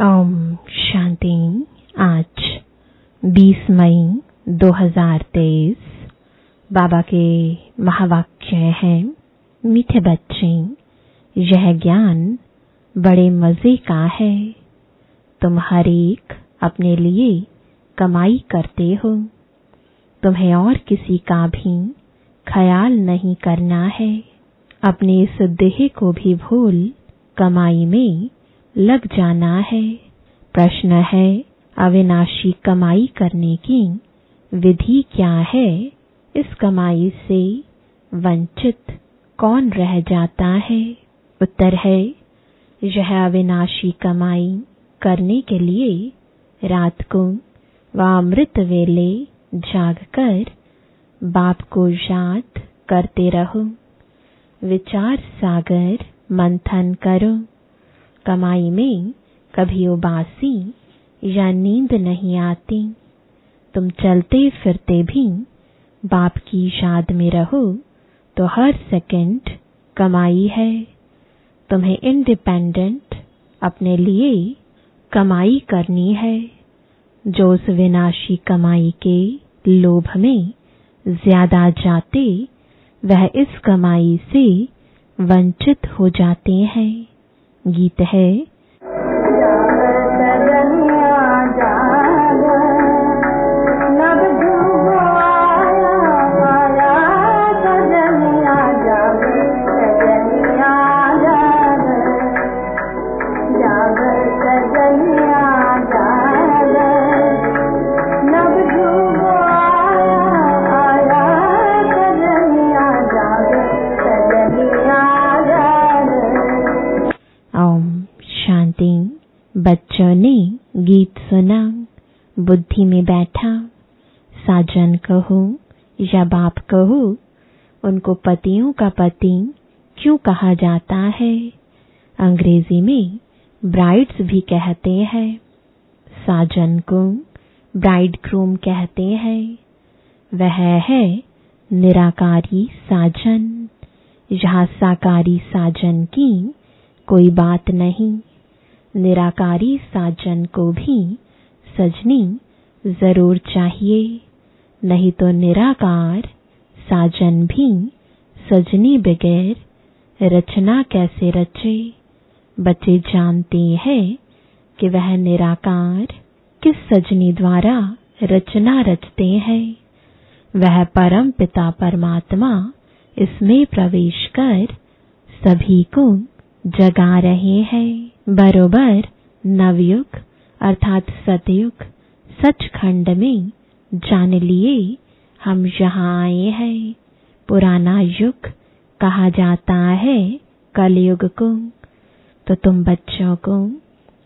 ओम शांति। आज 20 मई 2023 बाबा के महावाक्य हैं, मीठे बच्चे, यह ज्ञान बड़े मज़े का है। तुम हर एक अपने लिए कमाई करते हो। तुम्हें और किसी का भी ख्याल नहीं करना है। अपने इस देह को भी भूल कमाई में लग जाना है। प्रश्न है, अविनाशी कमाई करने की विधि क्या है? इस कमाई से वंचित कौन रह जाता है? उत्तर है, यह अविनाशी कमाई करने के लिए रात को व अमृत वेले जागकर बाप को याद करते रहो। विचार सागर मंथन करो। कमाई में कभी उबासी या नींद नहीं आती। तुम चलते फिरते भी बाप की याद में रहो तो हर सेकंड कमाई है। तुम्हें इंडिपेंडेंट अपने लिए कमाई करनी है। जो उस विनाशी कमाई के लोभ में ज़्यादा जाते, वह इस कमाई से वंचित हो जाते हैं। गीत है। या बाप कहो, उनको पतियों का पति क्यों कहा जाता है? अंग्रेज़ी में ब्राइड्स भी कहते हैं। साजन को ब्राइड ग्रूम कहते हैं। वह है निराकारी साजन। यहाँ साकारी साजन की कोई बात नहीं। निराकारी साजन को भी सजनी ज़रूर चाहिए। नहीं तो निराकार, साजन भी, सजनी बगैर, रचना कैसे रचे? बच्चे जानते हैं कि वह निराकार किस सजनी द्वारा रचना रचते हैं। वह परम पिता परमात्मा इसमें प्रवेश कर सभी को जगा रहे हैं। बरोबर नवयुग अर्थात सतयुग, सचखंड में जान लिए, हम यहाँ आए हैं। पुराना युग कहा जाता है, कलयुग को तो तुम बच्चों को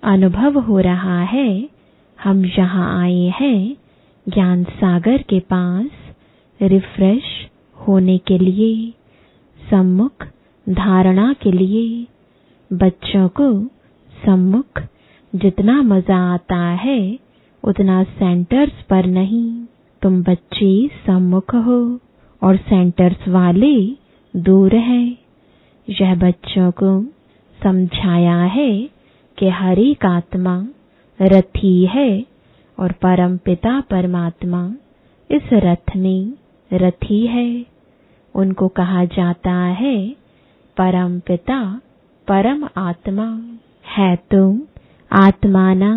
अनुभव हो रहा है, हम यहाँ आए हैं। ज्ञान सागर के पास, रिफ्रेश होने के लिए, सम्मुख धारणा के लिए। बच्चों को सम्मुख जितना मज़ा आता है उतना सेंटर्स पर नहीं। तुम बच्चे सम्मुख हो और सेंटर्स वाले दूर हैं। यह बच्चों को समझाया है कि हर एक आत्मा रथी है और परम पिता परमात्मा इस रथ में रथी है। उनको कहा जाता है परम पिता परम आत्मा है तुम आत्माना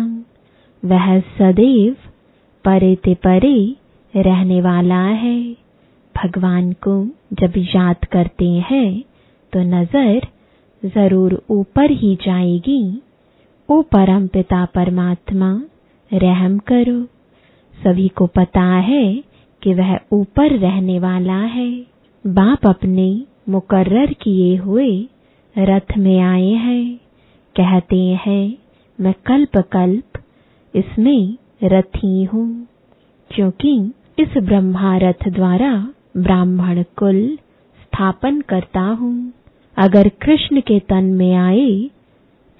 वह सदैव परे ते परे रहने वाला है। भगवान को जब याद करते हैं तो नज़र ज़रूर ऊपर ही जाएगी। ओ परम पिता परमात्मा रहम करो। सभी को पता है कि वह ऊपर रहने वाला है। बाप अपने मुकर्र किए हुए रथ में आए हैं। कहते हैं, मैं कल्प कल्प इसमें रथी हूँ, क्योंकि इस ब्रह्मा रथ द्वारा ब्राह्मण कुल स्थापन करता हूँ। अगर कृष्ण के तन में आए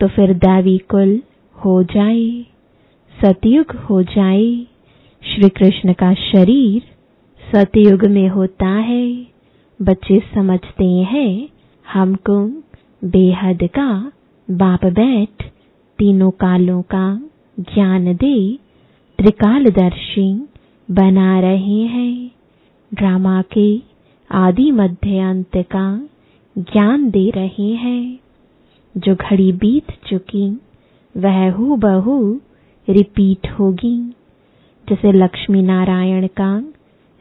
तो फिर दैवी कुल हो जाए, सतयुग हो जाए श्री कृष्ण का शरीर सतयुग में होता है। बच्चे समझते हैं, हमको बेहद का बाप बैठ तीनों कालों का ज्ञान दे त्रिकालदर्शी बना रहे हैं। ड्रामा के आदि मध्य अंत का ज्ञान दे रहे हैं। जो घड़ी बीत चुकी, वह हु बहु रिपीट होगी। जैसे लक्ष्मी नारायण का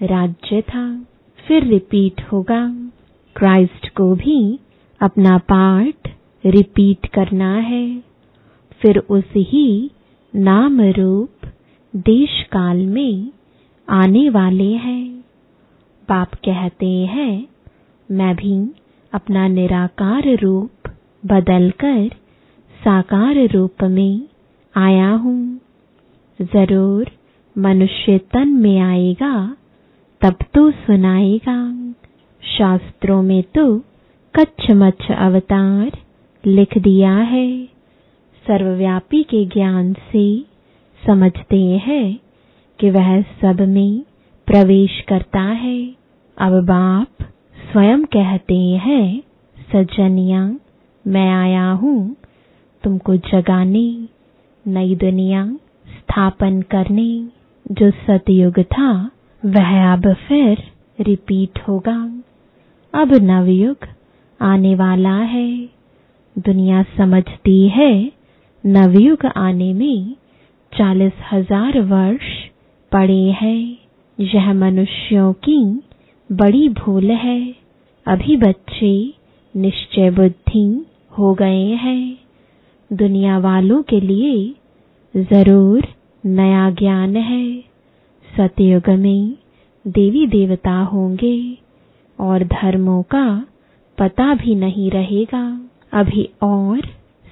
राज्य था, फिर रिपीट होगा। क्राइस्ट को भी अपना पार्ट रिपीट करना है। फिर उस ही नाम रूप देश काल में आने वाले हैं। बाप कहते हैं, मैं भी अपना निराकार रूप बदलकर साकार रूप में आया हूँ। ज़रूर मनुष्य तन में आएगा, तब तो सुनाएगा। शास्त्रों में तो कच्छ मच्छ अवतार लिख दिया है। सर्वव्यापी के ज्ञान से समझते हैं कि वह सब में प्रवेश करता है। अब बाप स्वयं कहते हैं, सज्जनिया, मैं आया हूँ। तुमको जगाने, नई दुनिया स्थापन करने। जो सतयुग था, वह अब फिर रिपीट होगा। अब नवयुग आने वाला है। दुनिया समझती है नवयुग आने में चालीस हज़ार वर्ष पड़े हैं। यह मनुष्यों की बड़ी भूल है। अभी बच्चे निश्चय बुद्धि हो गए हैं। दुनिया वालों के लिए ज़रूर नया ज्ञान है। सतयुग में देवी देवता होंगे और धर्मों का पता भी नहीं रहेगा। अभी और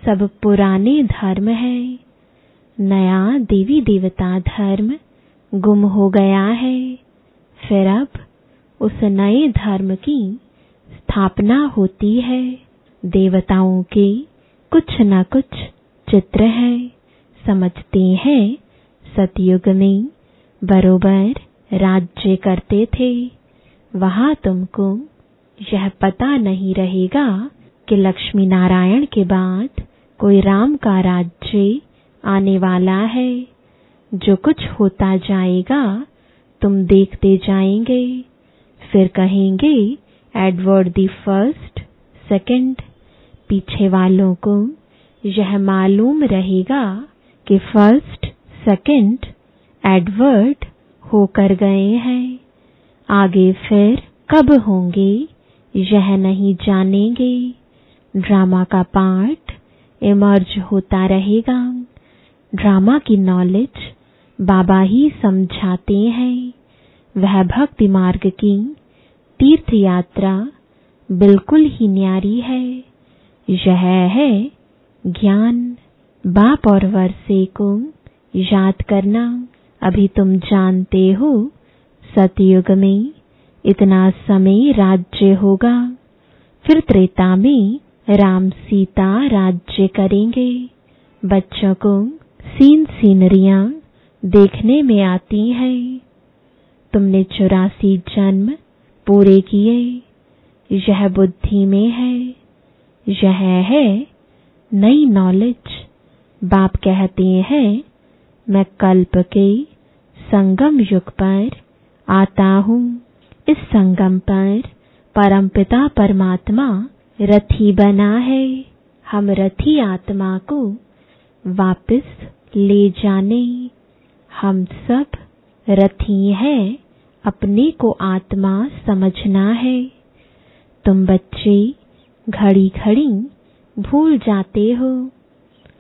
सब पुराने धर्म है। नया देवी देवता धर्म गुम हो गया है। फिर अब उस नए धर्म की स्थापना होती है। देवताओं के कुछ न कुछ चित्र है। समझते हैं, सतयुग में बरोबर राज्य करते थे। वहाँ तुमको यह पता नहीं रहेगा कि लक्ष्मी नारायण के बाद कोई राम का राज्य आने वाला है। जो कुछ होता जाएगा, तुम देखते जाएँगे। फिर कहेंगे एडवर्ड द फ़र्स्ट सेकंड पीछे वालों को यह मालूम रहेगा कि फ़र्स्ट सेकंड एडवर्ड होकर गए हैं। आगे फिर कब होंगे, यह नहीं जानेंगे। ड्रामा का पार्ट इमर्ज होता रहेगा। ड्रामा की नॉलेज बाबा ही समझाते हैं। वह भक्ति मार्ग की तीर्थ यात्रा बिल्कुल ही न्यारी है। यह है ज्ञान। बाप और वर्षे को याद करना। अभी तुम जानते हो, सतयुग में इतना समय राज्य होगा। फिर त्रेता में राम सीता राज्य करेंगे। बच्चों को सीन सीनरियाँ देखने में आती हैं। तुमने चौरासी जन्म पूरे किए। यह बुद्धि में है। यह है, नई नॉलेज बाप कहते हैं, मैं कल्प के संगम युग पर आता हूँ। इस संगम पर परमपिता परमात्मा रथी बना है। हम रथी आत्मा को वापस ले जाने। हम सब रथी हैं। अपने को आत्मा समझना है। तुम बच्चे घड़ी घड़ी भूल जाते हो।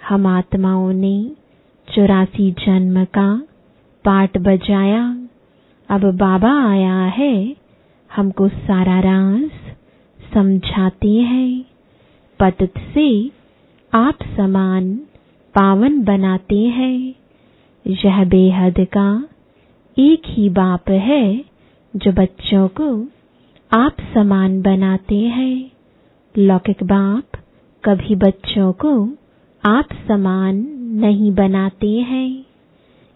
हम आत्माओं ने चौरासी जन्म का पाठ बजाया। अब बाबा आया है। हमको सारा राज समझाते हैं। पतित से आप समान पावन बनाते हैं। यह बेहद का एक ही बाप है जो बच्चों को आप समान बनाते हैं। लौकिक बाप कभी बच्चों को आप समान नहीं बनाते हैं।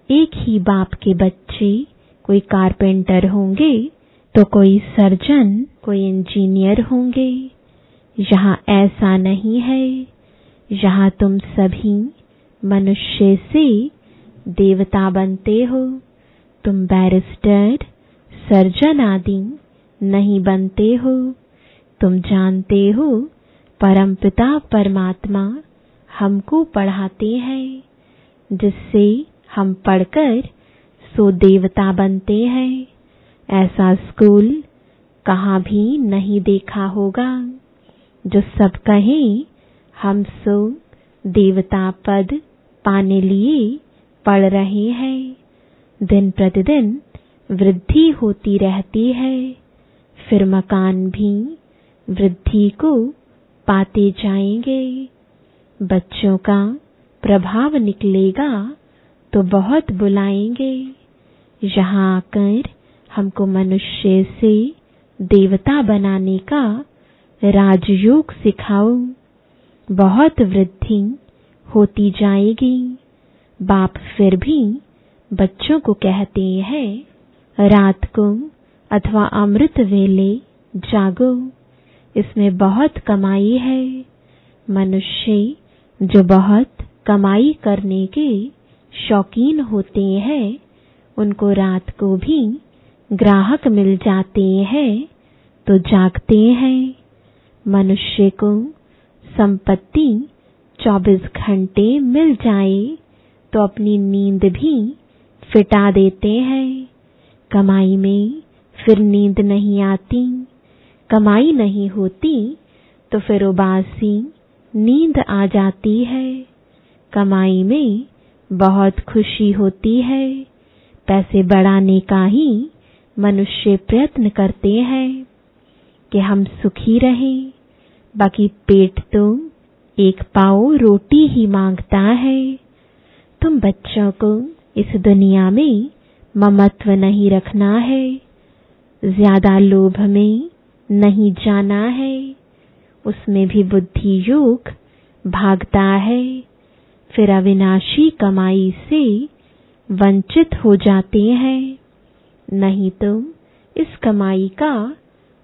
एक ही बाप के बच्चे कोई कारपेंटर होंगे तो कोई सर्जन कोई इंजीनियर होंगे यहाँ ऐसा नहीं है यहाँ तुम सभी मनुष्य से देवता बनते हो, तुम बैरिस्टर, सर्जन आदि नहीं बनते हो। तुम जानते हो, परमपिता परमात्मा हमको पढ़ाते हैं, जिससे हम पढ़कर सो देवता बनते हैं। ऐसा स्कूल कहाँ भी नहीं देखा होगा। जो सब कहें, हम सो देवता पद पाने लिए पढ़ रहे हैं। दिन प्रतिदिन वृद्धि होती रहती है। फिर मकान भी वृद्धि को पाते जाएँगे। बच्चों का प्रभाव निकलेगा तो बहुत बुलाएँगे। यहाँ आकर हमको मनुष्य से देवता बनाने का राजयोग सिखाओ बहुत वृद्धि होती जाएगी। बाप फिर भी बच्चों को कहते हैं, रात को अथवा अमृत वेले जागो। इसमें बहुत कमाई है। मनुष्य जो बहुत कमाई करने के शौकीन होते हैं, उनको रात को भी ग्राहक मिल जाते हैं तो जागते हैं। मनुष्य को संपत्ति 24 घंटे मिल जाए तो अपनी नींद भी फिटा देते हैं। कमाई में फिर नींद नहीं आती। कमाई नहीं होती तो फिर उबासी नींद आ जाती है। कमाई में बहुत खुशी होती है। पैसे बढ़ाने का ही मनुष्य प्रयत्न करते हैं कि हम सुखी रहें। बाकी पेट तो एक पाओ रोटी ही माँगता है। तुम बच्चों को इस दुनिया में ममत्व नहीं रखना है। ज़्यादा लोभ में नहीं जाना है। उसमें भी बुद्धि योग भागता है। फिर अविनाशी कमाई से वंचित हो जाते हैं। नहीं तो इस कमाई का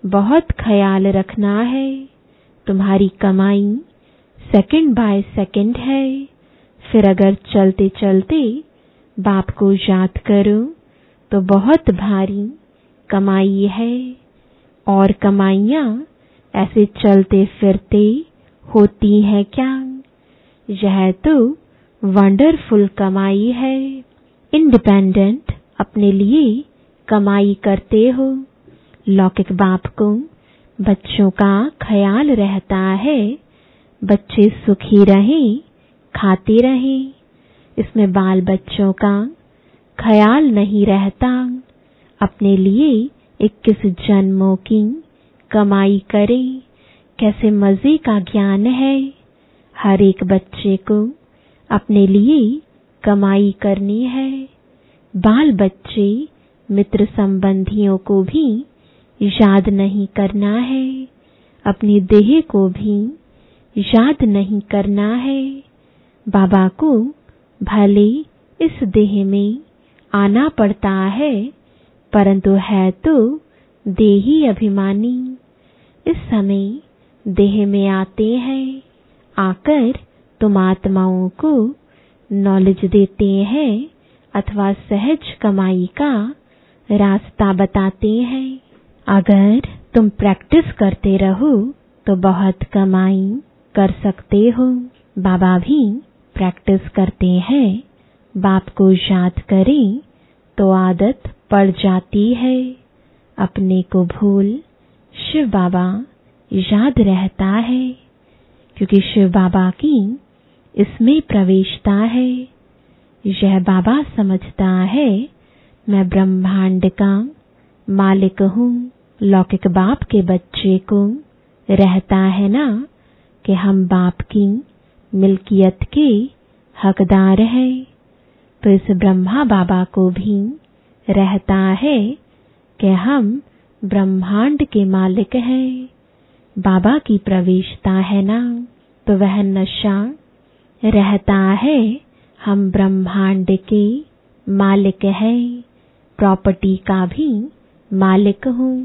बहुत ख्याल रखना है। तुम्हारी कमाई सेकंड बाय सेकंड है। फिर अगर चलते चलते बाप को याद करो तो बहुत भारी कमाई है। और कमाइयाँ ऐसे चलते फिरते होती है क्या? यह तो वंडरफुल कमाई है। इंडिपेंडेंट अपने लिए कमाई करते हो। लौकिक बाप को बच्चों का ख्याल रहता है। बच्चे सुखी रहें, खाते रहें। इसमें बाल बच्चों का ख्याल नहीं रहता। अपने लिए इक्कीस जन्मों की कमाई करें। कैसे मज़े का ज्ञान है। हर एक बच्चे को अपने लिए कमाई करनी है। बाल बच्चे मित्र संबंधियों को भी याद नहीं करना है। अपनी देह को भी याद नहीं करना है। बाबा को भले इस देह में आना पड़ता है, परंतु है तो देही अभिमानी। इस समय देह में आते हैं, आकर तुम आत्माओं को नॉलेज देते हैं, अथवा सहज कमाई का रास्ता बताते हैं। अगर तुम प्रैक्टिस करते रहो तो बहुत कमाई कर सकते हो। बाबा भी प्रैक्टिस करते हैं। बाप को याद करें तो आदत पड़ जाती है। अपने को भूल शिव बाबा याद रहता है, क्योंकि शिव बाबा की इसमें प्रवेशता है। यह बाबा समझता है मैं ब्रह्मांड का मालिक हूँ, लौकिक बाप के बच्चे को। रहता है ना कि हम बाप की मिल्कियत के हकदार हैं। तो इस ब्रह्मा बाबा को भी रहता है कि हम ब्रह्मांड के मालिक हैं। बाबा की प्रवेशता है ना तो वह नशा रहता है। हम ब्रह्मांड के मालिक हैं। प्रॉपर्टी का भी मालिक हूँ।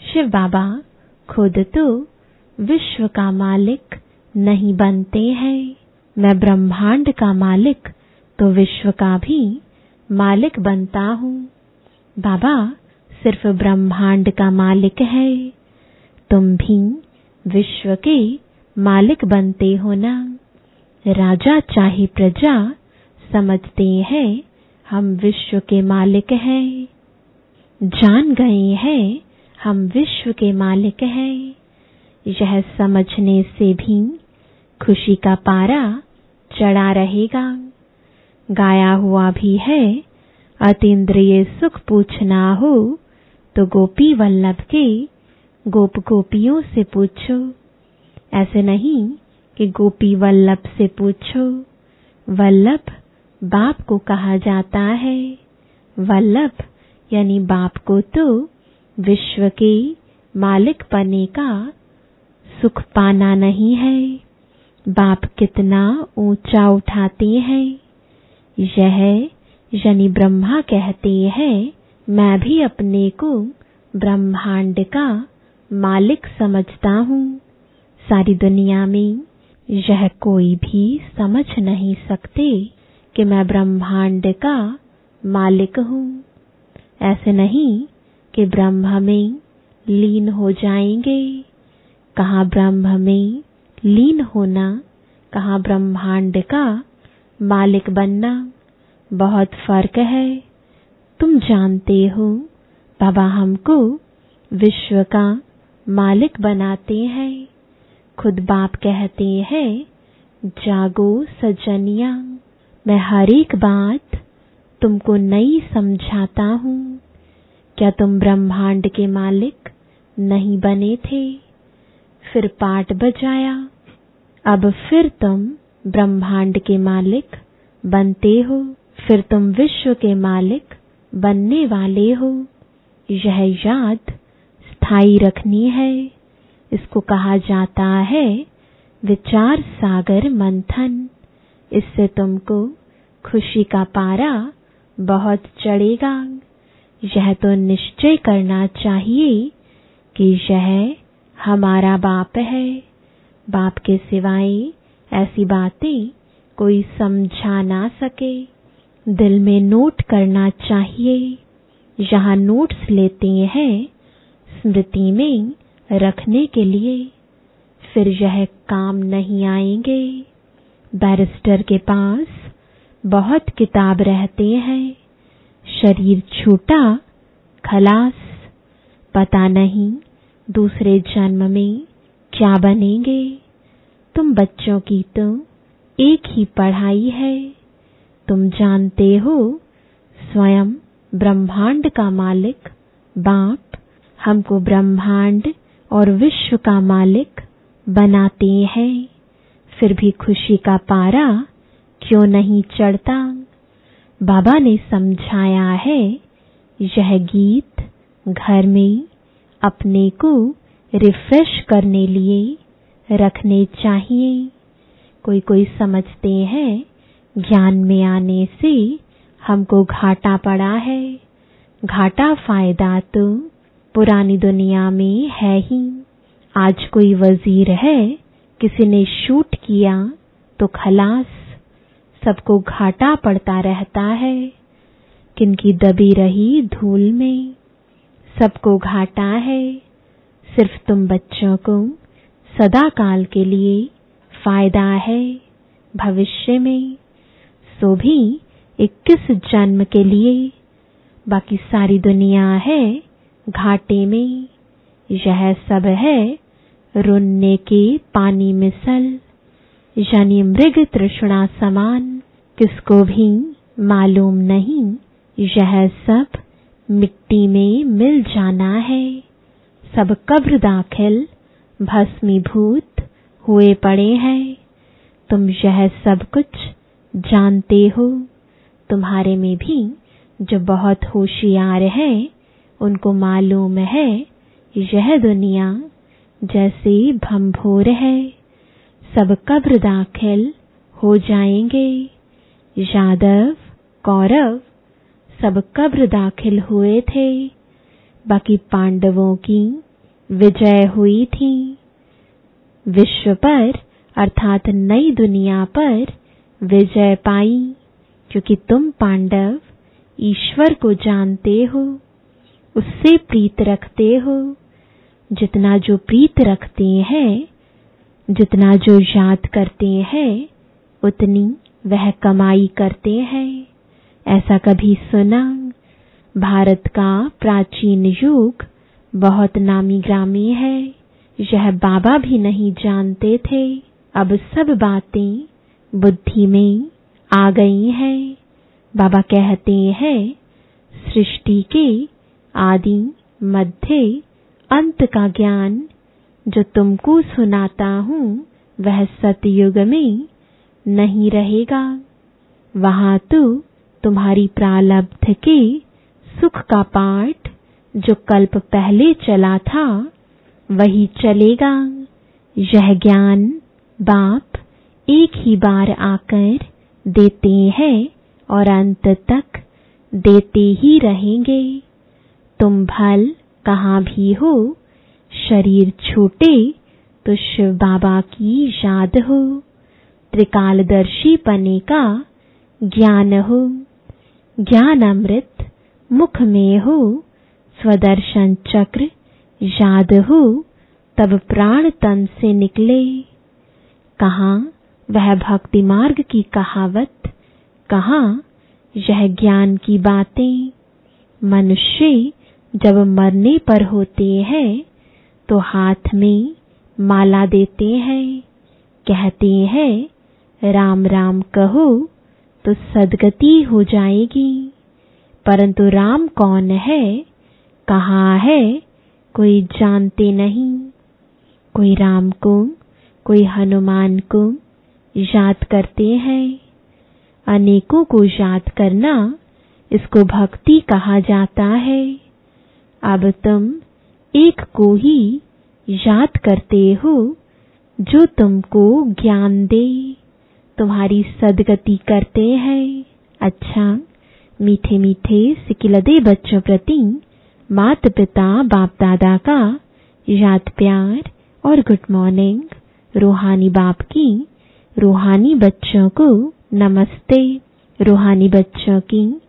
शिव बाबा खुद तो विश्व का मालिक नहीं बनते हैं। मैं ब्रह्मांड का मालिक तो विश्व का भी मालिक बनता हूँ। बाबा सिर्फ़ ब्रह्मांड का मालिक है। तुम भी विश्व के मालिक बनते हो ना। राजा चाहे प्रजा समझते हैं हम विश्व के मालिक हैं। जान गए हैं, हम विश्व के मालिक हैं। यह समझने से भी खुशी का पारा चढ़ा रहेगा। गाया हुआ भी है, अतीन्द्रिय सुख पूछना हो तो गोपी वल्लभ के गोप गोपियों से पूछो। ऐसे नहीं कि गोपी वल्लभ से पूछो। वल्लभ बाप को कहा जाता है। वल्लभ, यानी बाप को तो विश्व के मालिक बने का सुख पाना नहीं है। बाप कितना ऊँचा उठाते हैं। यह यानी ब्रह्मा कहते हैं, मैं भी अपने को ब्रह्मांड का मालिक समझता हूँ। सारी दुनिया में यह कोई भी समझ नहीं सकते। कि मैं ब्रह्मांड का मालिक हूँ। ऐसे नहीं कि ब्रह्म में लीन हो जाएँगे। कहा ब्रह्म में लीन होना, कहा ब्रह्मांड का मालिक बनना, बहुत फ़र्क है। तुम जानते हो, बाबा हमको विश्व का मालिक बनाते हैं। खुद बाप कहते हैं, जागो सजनिया। मैं हर एक बात तुमको नई समझाता हूँ। क्या तुम ब्रह्मांड के मालिक नहीं बने थे? फिर पाठ बजाया। अब फिर तुम ब्रह्मांड के मालिक बनते हो। फिर तुम विश्व के मालिक बनने वाले हो। यह याद स्थायी रखनी है। इसको कहा जाता है विचार सागर मंथन। इससे तुमको खुशी का पारा बहुत चढ़ेगा। यह तो निश्चय करना चाहिए कि यह हमारा बाप है। बाप के सिवाय ऐसी बातें कोई समझा ना सके। दिल में नोट करना चाहिए। यहाँ नोट्स लेते हैं स्मृति में रखने के लिए। फिर यह काम नहीं आएँगे। बैरिस्टर के पास बहुत किताब रहते हैं। शरीर छोटा, खलास। पता नहीं दूसरे जन्म में क्या बनेंगे। तुम बच्चों की तो एक ही पढ़ाई है। तुम जानते हो स्वयं ब्रह्मांड का मालिक, बाप, हमको ब्रह्मांड और विश्व का मालिक बनाते हैं। फिर भी खुशी का पारा क्यों नहीं चढ़ता? बाबा ने समझाया है, यह गीत घर में अपने को रिफ्रेश करने लिए रखने चाहिए। कोई कोई समझते हैं, ज्ञान में आने से हमको घाटा पड़ा है। घाटा फ़ायदा तो पुरानी दुनिया में है ही। आज कोई वज़ीर है किसी ने शूट किया तो खलास सबको घाटा पड़ता रहता है। किनकी दबी रही धूल में सबको घाटा है। सिर्फ़ तुम बच्चों को सदा काल के लिए फ़ायदा है भविष्य में। सो भी इक्कीस जन्म के लिए बाकी सारी दुनिया है घाटे में। यह सब है रुनने के पानी मिसल, यानी मृग तृष्णा समान, किसको भी मालूम नहीं, यह सब मिट्टी में मिल जाना है। सब कब्र दाखिल, भस्मीभूत हुए पड़े हैं। तुम यह सब कुछ जानते हो। तुम्हारे में भी जो बहुत होशियार है, उनको मालूम है, यह दुनिया जैसे भंभोर है, सब कब्र दाखिल हो जाएँगे। यादव, कौरव, सब कब्र दाखिल हुए थे। बाकी पांडवों की विजय हुई थी। विश्व पर, अर्थात नई दुनिया पर विजय पाई, क्योंकि तुम पांडव ईश्वर को जानते हो, उससे प्रीत रखते हो। जितना जो प्रीत रखते हैं, जितना जो याद करते हैं, उतनी वह कमाई करते हैं। ऐसा कभी सुना, भारत का प्राचीन युग बहुत नामी ग्रामी है। यह बाबा भी नहीं जानते थे। अब सब बातें बुद्धि में आ गई हैं। बाबा कहते हैं, सृष्टि के आदि मध्य अंत का ज्ञान जो तुमको सुनाता हूँ, वह सतयुग में नहीं रहेगा। वहाँ तो तुम्हारी प्रालब्ध के सुख का पाठ जो कल्प पहले चला था, वही चलेगा। यह ज्ञान बाप एक ही बार आकर देते हैं और अंत तक देते ही रहेंगे। तुम भल कहाँ भी हो, शरीर छूटे तो शिव बाबा की याद हो। त्रिकालदर्शी पने का ज्ञान हो। ज्ञान अमृत मुख में हो। स्वदर्शन चक्र याद हो। तब प्राण तन से निकले। कहाँ वह भक्ति मार्ग की कहावत, कहाँ यह ज्ञान की बातें। मनुष्य जब मरने पर होते हैं तो हाथ में माला देते हैं। कहते हैं, राम राम कहो तो सदगति हो जाएगी। परंतु राम कौन है? कहाँ है? कोई जानते नहीं। कोई राम को, कोई हनुमान को याद करते हैं। अनेकों को याद करना इसको भक्ति कहा जाता है। अब तुम एक को ही याद करते हो, जो तुमको ज्ञान दे। तुम्हारी सदगति करते हैं। अच्छा मीठे मीठे सिकिलदे बच्चों प्रति माता पिता बाप दादा का याद प्यार और गुड मॉर्निंग। रूहानी बाप की, रूहानी बच्चों को नमस्ते। रूहानी बच्चों की,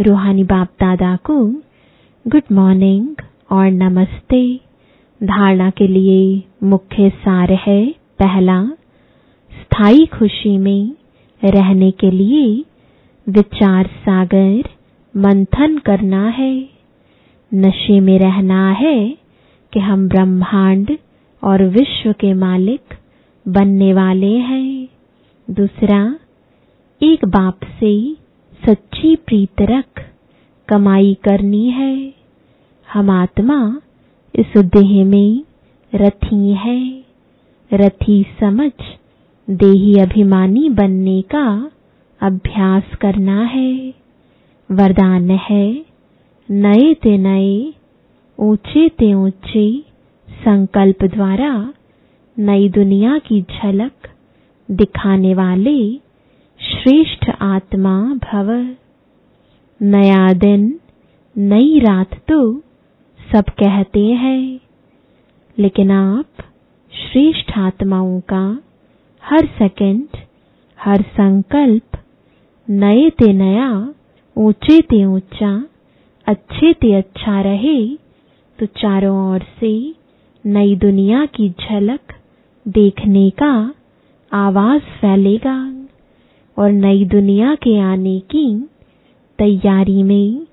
रूहानी बाप दादा को गुड मॉर्निंग और नमस्ते। धारणा के लिए मुख्य सार है पहला, स्थायी खुशी में रहने के लिए विचार सागर, मंथन करना है। नशे में रहना है कि हम ब्रह्मांड और विश्व के मालिक बनने वाले हैं। दूसरा, एक बाप से सच्ची प्रीत रख। कमाई करनी है। हम आत्मा इस देह में रथी है। रथी समझ देही अभिमानी बनने का अभ्यास करना है। वरदान है नए ते नए, ऊँचे ते ऊँचे संकल्प द्वारा नई दुनिया की झलक दिखाने वाले श्रेष्ठ आत्मा भव। नया दिन, नई रात तो सब कहते हैं। लेकिन आप श्रेष्ठ आत्माओं का हर सेकंड हर संकल्प, नए ते नया, ऊँचे ते ऊँचा, अच्छे ते अच्छा रहे तो चारों ओर से नई दुनिया की झलक देखने का आवाज़ फैलेगा और नई दुनिया के आने की तैयारी में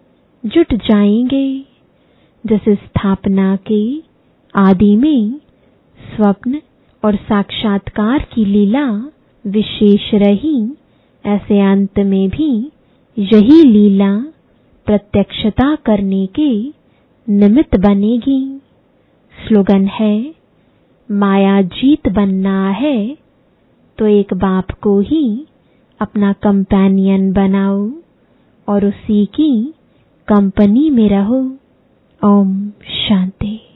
जुट जाएँगे। जैसे स्थापना के आदि में स्वप्न और साक्षात्कार की लीला विशेष रही, ऐसे अंत में भी यही लीला प्रत्यक्षता करने के निमित्त बनेगी। स्लोगन है, माया जीत बनना है तो एक बाप को ही अपना कंपेनियन बनाओ। और उसी की कंपनी में रहो। ओम शांति।